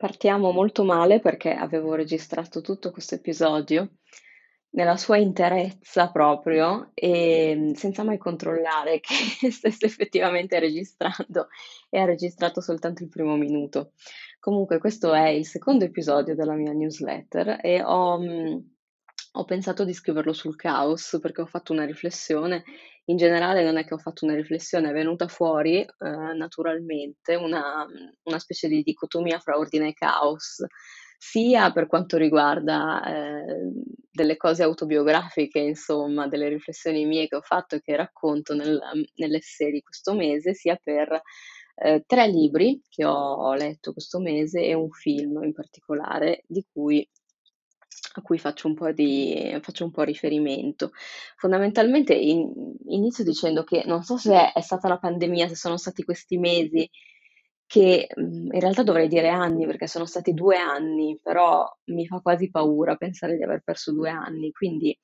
Partiamo molto male perché avevo registrato tutto questo episodio nella sua interezza proprio, ehm, senza mai controllare che stesse effettivamente registrando e ha registrato soltanto il primo minuto. Comunque questo è il secondo episodio della mia newsletter e ho, mhmm, ho pensato di scriverlo sul caos perché ho fatto una riflessione. In generale non è che ho fatto una riflessione, è venuta fuori, ehm, naturalmente una una specie di dicotomia fra ordine e caos, sia per quanto riguarda, ehm, delle cose autobiografiche, insomma, delle riflessioni mie che ho fatto e che racconto nel nell'essai di questo mese, sia per, ehm, 3 libri che ho letto questo mese e un film in particolare di cui a cui faccio un po' di faccio un po' riferimento. Fondamentalmente in inizio dicendo che non so se è stata la pandemia, se sono stati questi mesi che, mhmm, in realtà dovrei dire anni, perché sono stati 2 anni, però mi fa quasi paura pensare di aver perso 2 anni. Quindi,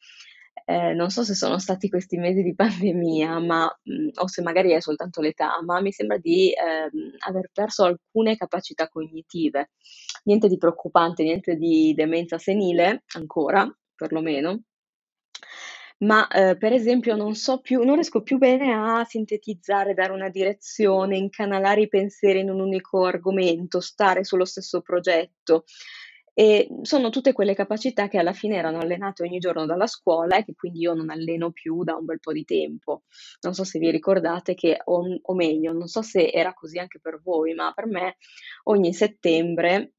ehm, non so se sono stati questi mesi di pandemia, ma mhmm, o se magari è soltanto l'età, ma mi sembra di, ehm, aver perso alcune capacità cognitive. Niente di preoccupante, niente di demenza senile, ancora, perlomeno, ma, ehm, per esempio non so più non riesco più bene a sintetizzare, dare una direzione, incanalare i pensieri in un unico argomento, stare sullo stesso progetto. E, sono tutte quelle capacità che alla fine erano allenate ogni giorno dalla scuola e che quindi io non alleno più da un bel po' di tempo. Non so se vi ricordate che o o meglio, non so se era così anche per voi, ma per me ogni settembre,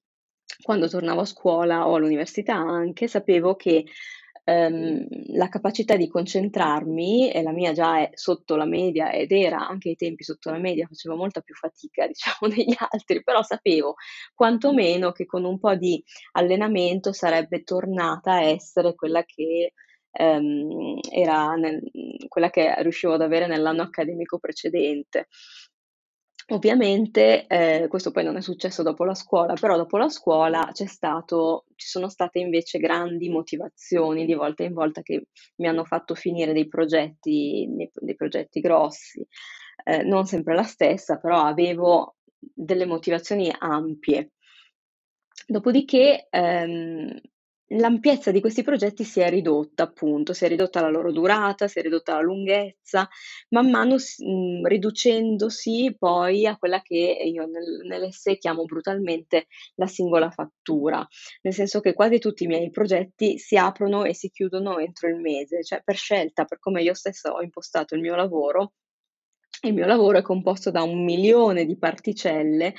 quando tornavo a scuola o all'università anche, sapevo che ehm, la capacità di concentrarmi, e la mia già è sotto la media ed era anche ai tempi sotto la media, facevo molta più fatica diciamo degli altri, però sapevo quantomeno che con un po' di allenamento sarebbe tornata a essere quella che ehm, era nel quella che riuscivo ad avere nell'anno accademico precedente. Ovviamente, ehm, questo poi non è successo dopo la scuola, però dopo la scuola stato ci sono state invece grandi motivazioni di volta in volta che mi hanno fatto finire dei progetti dei progetti grossi. Ehm, non sempre la stessa, però avevo delle motivazioni ampie. Dopodiché, ehm, l'ampiezza di questi progetti si è ridotta appunto, si è ridotta la loro durata, si è ridotta la lunghezza, man mano s mhmm, riducendosi poi a quella che io nel nell'essay chiamo brutalmente la singola fattura, nel senso che quasi tutti i miei progetti si aprono e si chiudono entro il mese, cioè per scelta, per come io stessa ho impostato il mio lavoro, il mio lavoro è composto da 1.000.000 di particelle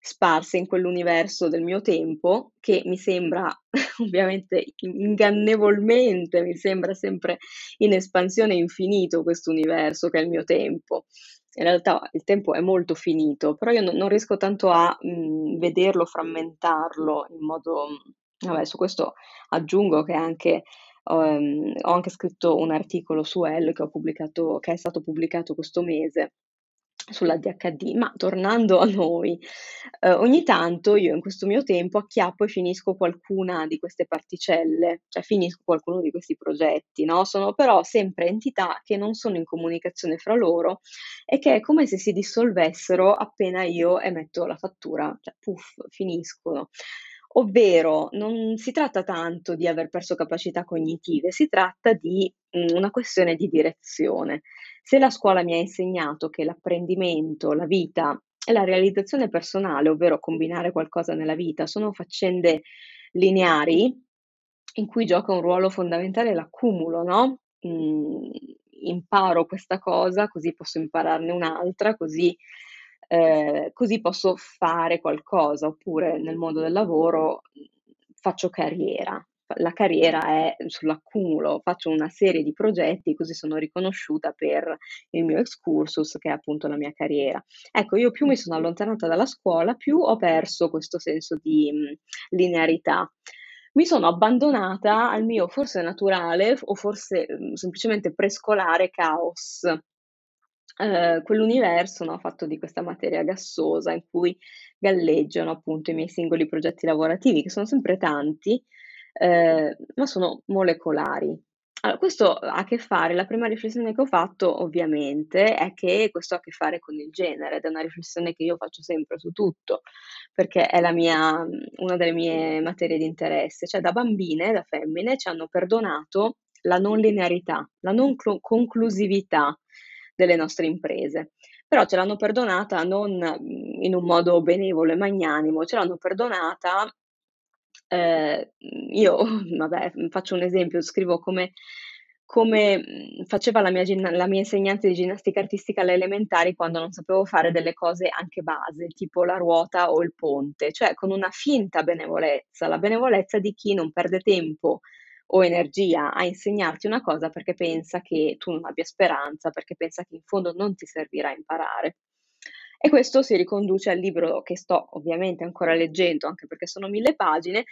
sparse in quell'universo del mio tempo, che mi sembra ovviamente in ingannevolmente, mi sembra sempre in espansione infinito questo universo che è il mio tempo. In realtà il tempo è molto finito, però io non non riesco tanto a, mhmm, vederlo, frammentarlo in modo mhmm, vabbè su questo aggiungo che anche ehm, ho anche scritto un articolo su Elle che pubblicato che è stato pubblicato questo mese sull'ADHD. Ma tornando a noi, ehm, ogni tanto io in questo mio tempo acchiappo e finisco qualcuna di queste particelle, cioè finisco qualcuno di questi progetti, no, sono però sempre entità che non sono in comunicazione fra loro e che è come se si dissolvessero appena io emetto la fattura, cioè puff, finiscono. Ovvero, non si tratta tanto di aver perso capacità cognitive, si tratta di, mhmm, una questione di direzione. Se la scuola mi ha insegnato che l'apprendimento, la vita e la realizzazione personale, ovvero combinare qualcosa nella vita, sono faccende lineari, in cui gioca un ruolo fondamentale l'accumulo, no, mhmm, imparo questa cosa, così posso impararne un'altra, così ehm, così posso fare qualcosa, oppure nel mondo del lavoro, faccio carriera. La carriera è sull'accumulo, faccio una serie di progetti, così sono riconosciuta per il mio excursus che è appunto la mia carriera. Ecco, io più mi sono allontanata dalla scuola, più ho perso questo senso di, linearità. Mi sono abbandonata al mio forse naturale o forse, semplicemente prescolare caos. Ehm, quell'universo, no, fatto di questa materia gassosa in cui galleggiano appunto i miei singoli progetti lavorativi, che sono sempre tanti, ehm, ma sono molecolari. Allora, questo ha a che fare la prima riflessione che ho fatto ovviamente è che questo ha a che fare con il genere ed è una riflessione che io faccio sempre su tutto, perché è mia una delle mie materie di interesse. Cioè da bambine, da femmine, ci hanno perdonato la non linearità, la non conclusività delle nostre imprese. Però ce l'hanno perdonata non, mhmm, in un modo benevolo e magnanimo, ce l'hanno perdonata Ehm, io vabbè, faccio un esempio, scrivo come come, mhmm, faceva la mia la mia insegnante di ginnastica artistica alle elementari quando non sapevo fare delle cose anche base, tipo la ruota o il ponte, cioè con una finta benevolenza, la benevolenza di chi non perde tempo o energia a insegnarti una cosa perché pensa che tu non abbia speranza, perché pensa che in fondo non ti servirà imparare. E questo si riconduce al libro che sto ovviamente ancora leggendo, anche perché sono 1000 pagine,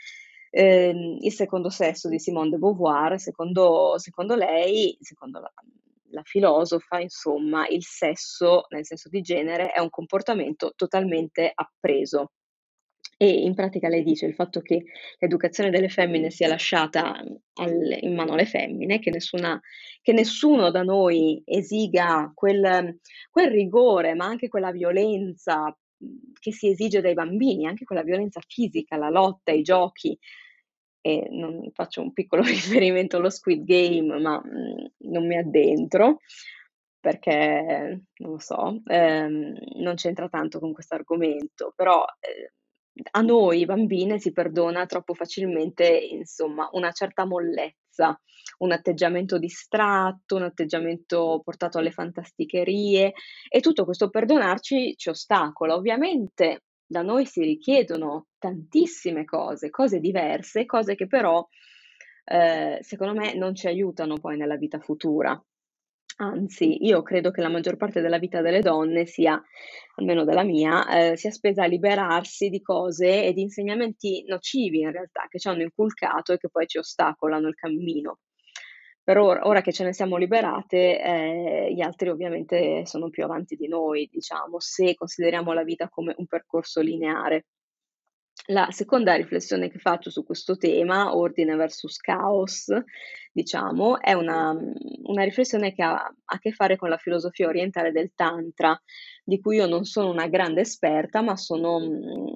ehm, Il secondo sesso di Simone de Beauvoir. Secondo secondo lei, secondo la la filosofa, insomma, il sesso, nel senso di genere, è un comportamento totalmente appreso. E in pratica lei dice il fatto che l'educazione delle femmine sia lasciata al in mano alle femmine, che nessuna che nessuno da noi esiga quel quel rigore, ma anche quella violenza, che si esige dai bambini, anche quella violenza fisica, la lotta, i giochi. E non faccio un piccolo riferimento allo Squid Game, ma, non mi addentro perché, non lo so, ehm, non c'entra tanto con questo argomento, però, ehm a noi bambine si perdona troppo facilmente, insomma, una certa mollezza, un atteggiamento distratto, un atteggiamento portato alle fantasticherie e tutto questo perdonarci ci ostacola. Ovviamente da noi si richiedono tantissime cose, cose diverse, cose che però, ehm, secondo me non ci aiutano poi nella vita futura. Anzi, io credo che la maggior parte della vita delle donne sia, almeno della mia, ehm, sia spesa a liberarsi di cose e di insegnamenti nocivi in realtà, che ci hanno inculcato e che poi ci ostacolano il cammino. Per ora ora che ce ne siamo liberate, ehm, gli altri ovviamente sono più avanti di noi, diciamo, se consideriamo la vita come un percorso lineare. La seconda riflessione che faccio su questo tema, ordine versus caos, diciamo, è una una riflessione che ha a che fare con la filosofia orientale del Tantra, di cui io non sono una grande esperta, ma sono mhmm,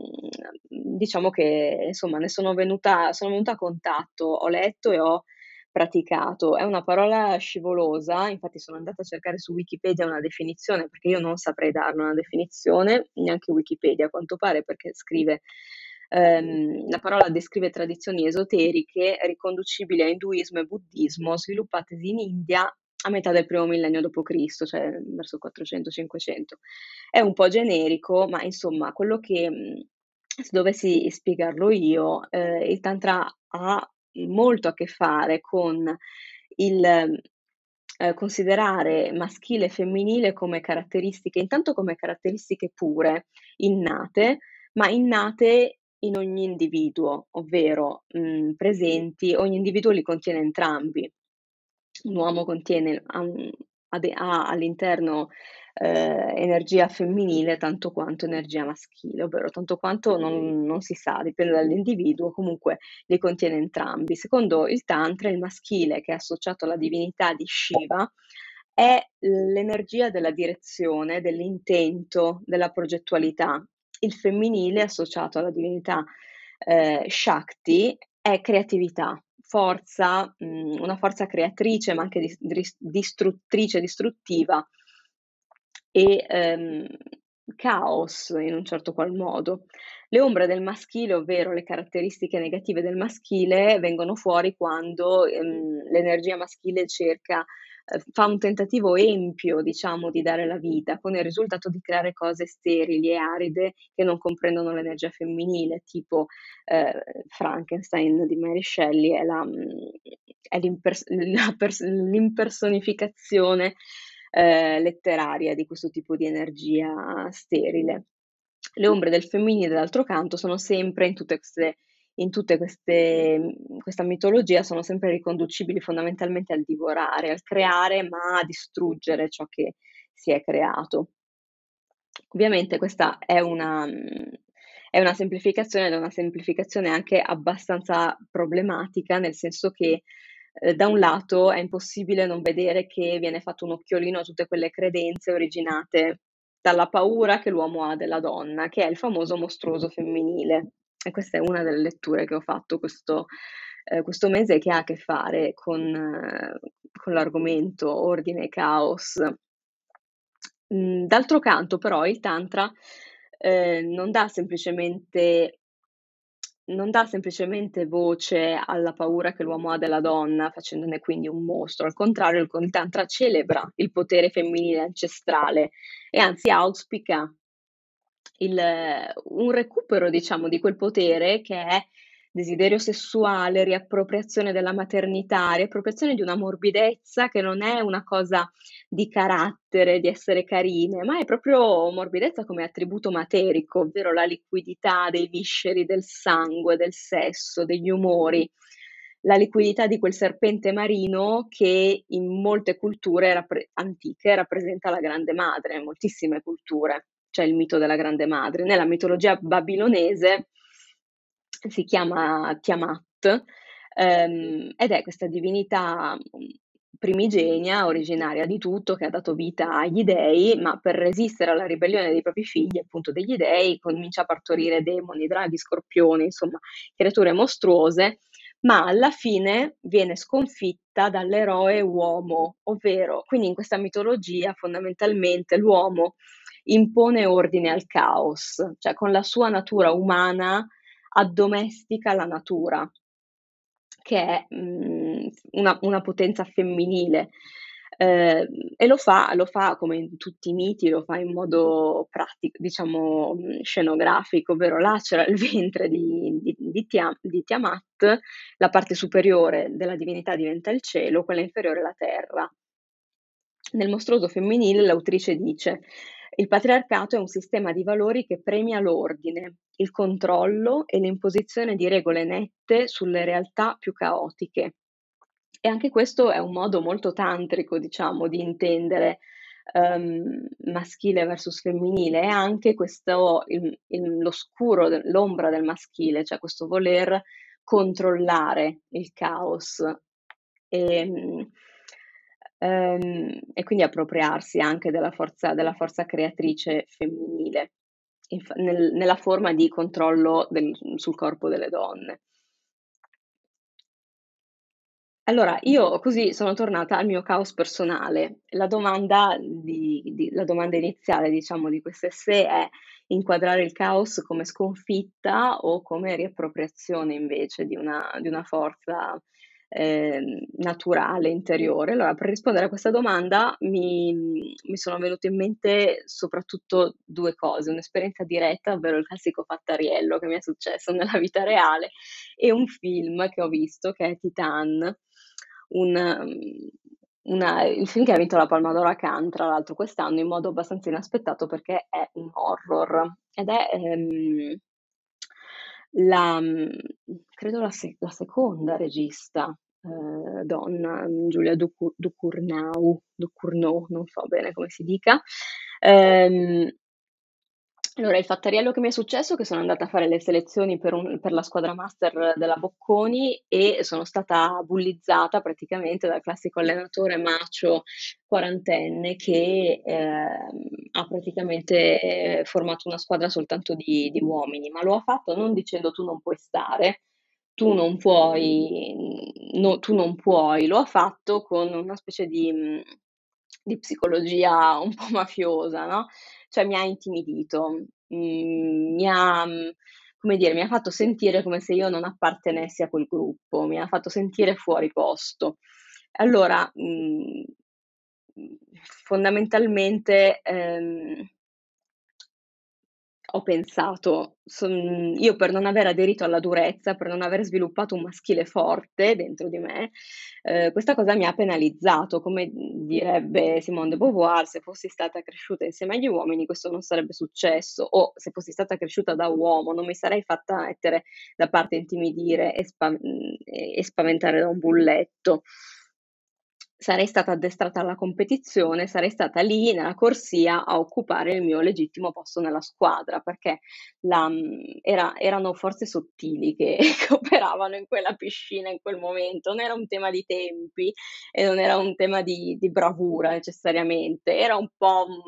diciamo che insomma ne sono venuta sono venuta a contatto, ho letto e ho praticato. È una parola scivolosa, infatti sono andata a cercare su Wikipedia una definizione, perché io non saprei darle una definizione, neanche Wikipedia a quanto pare, perché scrive Ehm, la parola descrive tradizioni esoteriche riconducibili a induismo e buddismo sviluppatesi in India a metà del primo millennio d.C., cioè verso il 400-500. È un po' generico, ma insomma quello che mhmm, se dovessi spiegarlo io, ehm, il tantra ha molto a che fare con il, ehm, considerare maschile e femminile come caratteristiche intanto come caratteristiche pure, innate, ma innate in ogni individuo, ovvero, mhmm, presenti ogni individuo li contiene entrambi. Un uomo contiene ha un ha all'interno, ehm, energia femminile tanto quanto energia maschile, ovvero tanto quanto non non si sa, dipende dall'individuo, comunque li contiene entrambi. Secondo il tantra, il maschile, che è associato alla divinità di Shiva, è l'energia della direzione, dell'intento, della progettualità. Il femminile associato alla divinità, ehm, Shakti è creatività, forza, mhmm, una forza creatrice, ma anche distruttrice, distruttiva e, ehm, caos in un certo qual modo. Le ombre del maschile, ovvero le caratteristiche negative del maschile, vengono fuori quando, ehm, l'energia maschile cerca fa un tentativo empio, diciamo, di dare la vita, con il risultato di creare cose sterili e aride che non comprendono l'energia femminile, tipo, ehm, Frankenstein di Mary Shelley è la mhmm, è l'impers la pers l'impersonificazione, ehm, letteraria di questo tipo di energia sterile. Le ombre del femminile, d'altro canto, sono sempre in tutte queste in mhmm, questa mitologia sono sempre riconducibili fondamentalmente al divorare, al creare, ma a distruggere ciò che si è creato. Ovviamente questa è una è una semplificazione ed è una semplificazione anche abbastanza problematica, nel senso che, eh, da un lato è impossibile non vedere che viene fatto un occhiolino a tutte quelle credenze originate dalla paura che l'uomo ha della donna, che è il famoso mostruoso femminile. E questa è una delle letture che ho fatto questo, eh, questo mese che ha a che fare con, eh, con l'argomento ordine e caos. Mm, d'altro canto, però, il Tantra eh, non dà non dà semplicemente voce alla paura che l'uomo ha della donna, facendone quindi un mostro. Al contrario, il Tantra celebra il potere femminile ancestrale e anzi auspica il, un recupero, diciamo, di quel potere che è desiderio sessuale, riappropriazione della maternità, riappropriazione di una morbidezza che non è una cosa di carattere, di essere carine, ma è proprio morbidezza come attributo materico, ovvero la liquidità dei visceri, del sangue, del sesso, degli umori, la liquidità di quel serpente marino che in molte culture antiche rappresenta la grande madre, in moltissime culture c'è il mito della grande madre. Nella mitologia babilonese si chiama Tiamat ehm, ed è questa divinità mm, primigenia, originaria di tutto, che ha dato vita agli dei, ma per resistere alla ribellione dei propri figli, appunto degli dei, comincia a partorire demoni, draghi, scorpioni, insomma, creature mostruose, ma alla fine viene sconfitta dall'eroe uomo, ovvero, quindi in questa mitologia fondamentalmente l'uomo impone ordine al caos, cioè con la sua natura umana addomestica la natura, che è mh, mhmm, una, una, potenza femminile. Eh, e lo fa, lo fa come in tutti i miti, lo fa in modo pratico, diciamo mhmm, scenografico, ovvero lacera il ventre di, di, di, Tia, di Tiamat, la parte superiore della divinità diventa il cielo, quella inferiore la terra. Nel mostruoso femminile l'autrice dice il patriarcato è un sistema di valori che premia l'ordine, il controllo e l'imposizione di regole nette sulle realtà più caotiche. E anche questo è un modo molto tantrico, diciamo, di intendere um, maschile versus femminile e anche questo, il, il, l'oscuro, l'ombra del maschile, cioè questo voler controllare il caos. E, um, e quindi appropriarsi anche della forza, della forza creatrice femminile inf- nel, nella forma di controllo del, sul corpo delle donne. Allora, io così sono tornata al mio caos personale. La domanda, di, di, la domanda iniziale, diciamo, di questo essere è inquadrare il caos come sconfitta o come riappropriazione invece di una, di una forza eh, naturale, interiore. Allora, per rispondere a questa domanda mi, mi, sono venute in mente soprattutto due cose, un'esperienza diretta, ovvero il classico fattariello che mi è successo nella vita reale, e un film che ho visto che è Titan, un, una, il film che ha vinto la Palma d'Oro a Cannes, tra l'altro quest'anno, in modo abbastanza inaspettato perché è un horror ed è... Ehm, la, mhmm, credo la, se- la seconda regista eh, donna, Giulia Ducournau, Ducournau, non so bene come si dica, ehm, allora, il fattoriello che mi è successo è che sono andata a fare le selezioni per, un- per la squadra master della Bocconi e sono stata bullizzata praticamente dal classico allenatore macio quarantenne che ehm, ha praticamente eh, formato una squadra soltanto di, di uomini, ma lo ha fatto non dicendo tu non puoi stare, tu non puoi, no, tu non puoi, lo ha fatto con una specie di, di psicologia un po' mafiosa, no? Cioè mi ha intimidito, mhmm, mi ha mhmm, come dire, mi ha fatto sentire come se io non appartenessi a quel gruppo, mi ha fatto sentire fuori posto. Allora, mhmm, fondamentalmente, ehm ho pensato, son, io per non aver aderito alla durezza, per non aver sviluppato un maschile forte dentro di me, eh, questa cosa mi ha penalizzato, come direbbe Simone de Beauvoir, se fossi stata cresciuta insieme agli uomini questo non sarebbe successo, o se fossi stata cresciuta da uomo non mi sarei fatta mettere da parte intimidire e, spa- e spaventare da un bulletto. Sarei stata addestrata alla competizione, sarei stata lì nella corsia a occupare il mio legittimo posto nella squadra, perché la mhmm, era erano forze sottili che che operavano in quella piscina in quel momento. Non era un tema di tempi e non era un tema di di bravura necessariamente, era un po', Mhmm,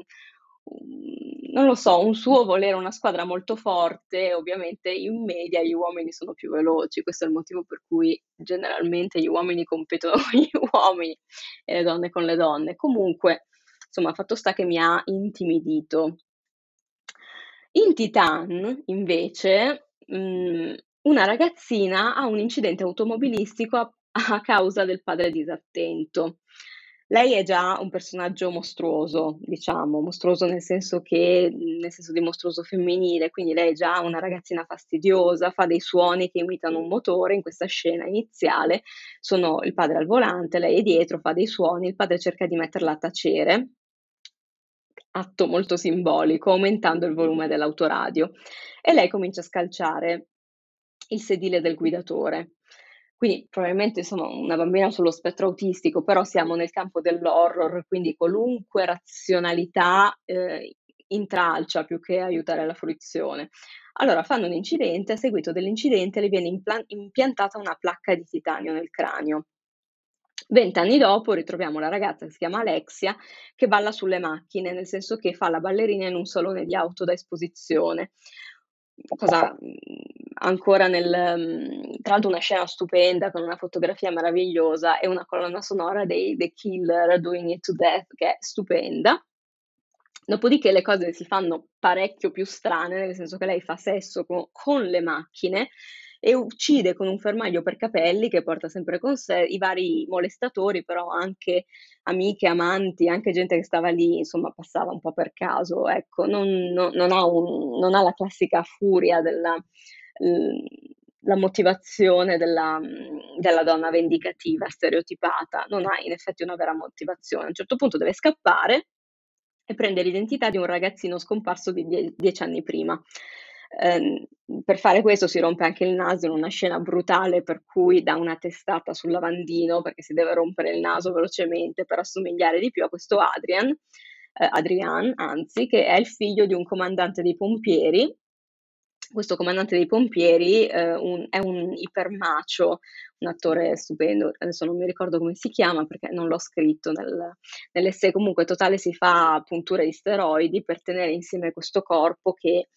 non lo so, un suo volere una squadra molto forte, ovviamente in media gli uomini sono più veloci, questo è il motivo per cui generalmente gli uomini competono con gli uomini e le donne con le donne. Comunque, insomma, fatto sta che mi ha intimidito. In Titan, invece, mhmm, una ragazzina ha un incidente automobilistico a a causa del padre disattento. Lei è già un personaggio mostruoso, diciamo, mostruoso nel senso che nel senso di mostruoso femminile, quindi lei è già una ragazzina fastidiosa, fa dei suoni che imitano un motore. In questa scena iniziale, sono il padre al volante, lei è dietro, fa dei suoni, il padre cerca di metterla a tacere, atto molto simbolico, aumentando il volume dell'autoradio. E lei comincia a scalciare il sedile del guidatore. Quindi probabilmente sono una bambina sullo spettro autistico, però siamo nel campo dell'horror, quindi qualunque razionalità, ehm, intralcia più che aiutare la fruizione. Allora fanno un incidente, a seguito dell'incidente le viene implan impiantata una placca di titanio nel cranio. 20 anni dopo ritroviamo la ragazza che si chiama Alexia, che balla sulle macchine, nel senso che fa la ballerina in un salone di auto da esposizione. Cosa, mhmm, ancora nel mhmm, tra l'altro una scena stupenda con una fotografia meravigliosa e una colonna sonora dei The Killer, Doing It to Death, che è stupenda. Dopodiché le cose si fanno parecchio più strane, nel senso che lei fa sesso co con le macchine e uccide con un fermaglio per capelli che porta sempre con sé i vari molestatori, però anche amiche, amanti, anche gente che stava lì, insomma passava un po' per caso, ecco, non no non ha un non ha la classica furia della la motivazione della della donna vendicativa stereotipata, non ha in effetti una vera motivazione. A un certo punto deve scappare e prende l'identità di un ragazzino scomparso di die 10 anni prima. Ehm, per fare questo si rompe anche il naso in una scena brutale per cui dà una testata sul lavandino, perché si deve rompere il naso velocemente per assomigliare di più a questo Adrian, ehm, Adrian anzi, che è il figlio di un comandante dei pompieri. Questo comandante dei pompieri, ehm, un è un ipermacho, un attore stupendo, adesso non mi ricordo come si chiama perché non l'ho scritto nel nell'essay, comunque totale si fa punture di steroidi per tenere insieme questo corpo che,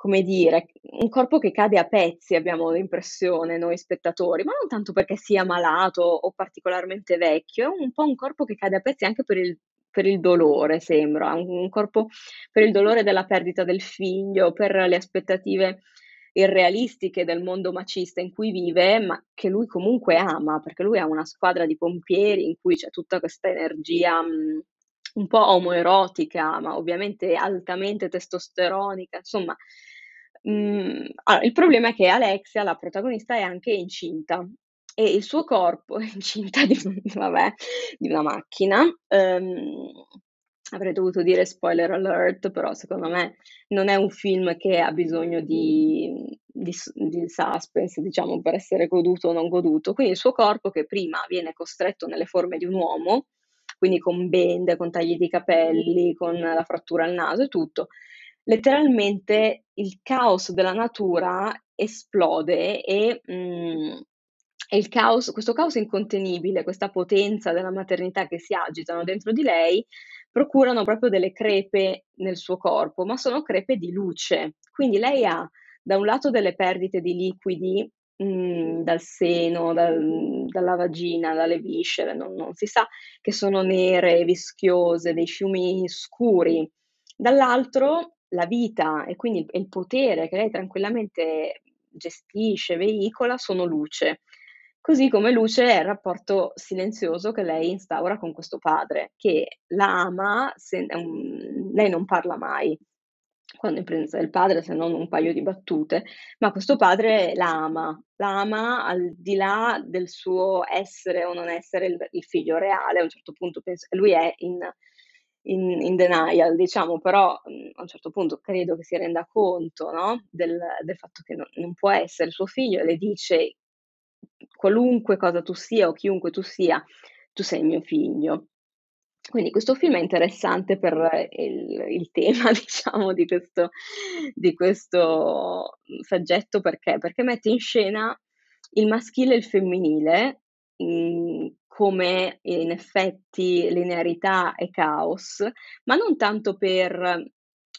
come dire, un corpo che cade a pezzi abbiamo l'impressione noi spettatori, ma non tanto perché sia malato o particolarmente vecchio, è un po' un corpo che cade a pezzi anche per il per il dolore sembra, un un corpo per il dolore della perdita del figlio, per le aspettative irrealistiche del mondo macista in cui vive, ma che lui comunque ama, perché lui ha una squadra di pompieri in cui c'è tutta questa energia, mhmm, un po' omoerotica, ma ovviamente altamente testosteronica, insomma. Mhmm, allora il problema è che Alexia, la protagonista, è anche incinta e il suo corpo è incinta di vabbè, di una macchina. Ehm, avrei dovuto dire spoiler alert, però secondo me non è un film che ha bisogno di di di suspense, diciamo, per essere goduto o non goduto. Quindi il suo corpo, che prima viene costretto nelle forme di un uomo, quindi con bende, con tagli di capelli, con la frattura al naso e tutto, letteralmente il caos della natura esplode e, mhmm e il caos questo caos incontenibile, questa potenza della maternità che si agitano dentro di lei, procurano proprio delle crepe nel suo corpo, ma sono crepe di luce. Quindi lei ha da un lato delle perdite di liquidi, mhmm, dal seno, dal dalla vagina, dalle viscere, non non si sa, che sono nere, vischiose, dei fiumi scuri. Dall'altro la vita e quindi e il potere che lei tranquillamente gestisce, veicola, sono luce. Così come luce è il rapporto silenzioso che lei instaura con questo padre, che la ama, se un lei non parla mai quando è in presenza del padre, se non un paio di battute, ma questo padre la ama, la ama al di là del suo essere o non essere il il figlio reale. A un certo punto pens lui è in in in denial diciamo, però, mhmm, a un certo punto credo che si renda conto, no, del del fatto che non non può essere suo figlio e le dice: "Qualunque cosa tu sia o chiunque tu sia, tu sei mio figlio. Quindi questo film è interessante per il il tema diciamo di questo di questo, mhmm, saggetto perché? Perché mette in scena il maschile e il femminile, mhmm, come in effetti linearità e caos, ma non tanto per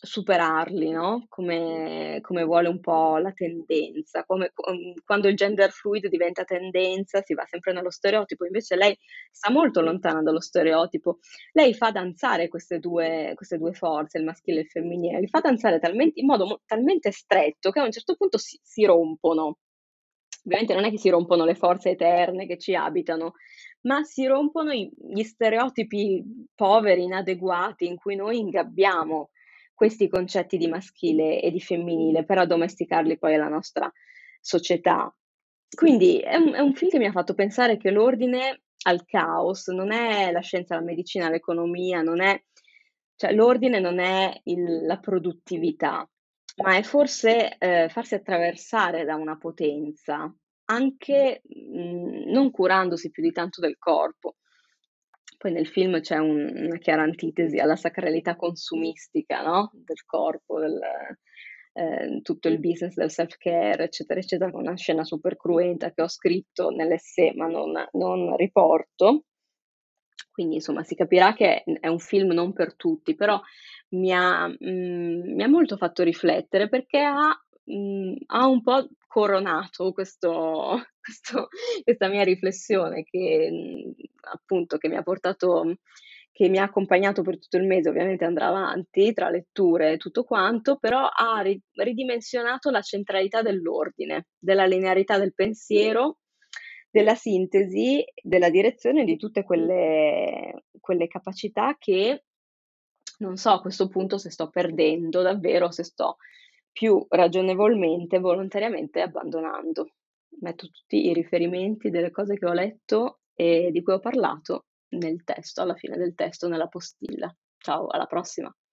superarli, no, come come vuole un po' la tendenza, come mhmm, quando il gender fluid diventa tendenza, si va sempre nello stereotipo, invece lei sta molto lontana dallo stereotipo. Lei fa danzare queste 2 queste 2 forze, il maschile e il femminile, li fa danzare talmente in modo mo talmente stretto che a un certo punto si si rompono. Ovviamente non è che si rompono le forze eterne che ci abitano, ma si rompono i gli stereotipi poveri, inadeguati, in cui noi ingabbiamo questi concetti di maschile e di femminile per addomesticarli poi alla nostra società. Quindi è un è un film che mi ha fatto pensare che l'ordine al caos non è la scienza, la medicina, l'economia, non è cioè l'ordine non è il la produttività, ma è forse, ehm, farsi attraversare da una potenza, anche, mhmm, non curandosi più di tanto del corpo. Poi nel film c'è un una chiara antitesi alla sacralità consumistica, no, del corpo, del ehm, tutto il business del self-care, eccetera, eccetera, con una scena super cruenta che ho scritto nell'essai, ma non non riporto. Quindi insomma si capirà che, è un film non per tutti, però mi ha mhmm, mi ha molto fatto riflettere perché ha mhmm, ha un po' coronato questo questo questa mia riflessione che, mhmm, appunto che mi ha portato che mi ha accompagnato per tutto il mese, ovviamente andrà avanti tra letture e tutto quanto, però ha ri ridimensionato la centralità dell'ordine, della linearità del pensiero, della sintesi, della direzione di tutte quelle quelle capacità che non so a questo punto se sto perdendo davvero, se sto più ragionevolmente, volontariamente abbandonando. Metto tutti i riferimenti delle cose che ho letto e di cui ho parlato nel testo, alla fine del testo, nella postilla. Ciao, alla prossima.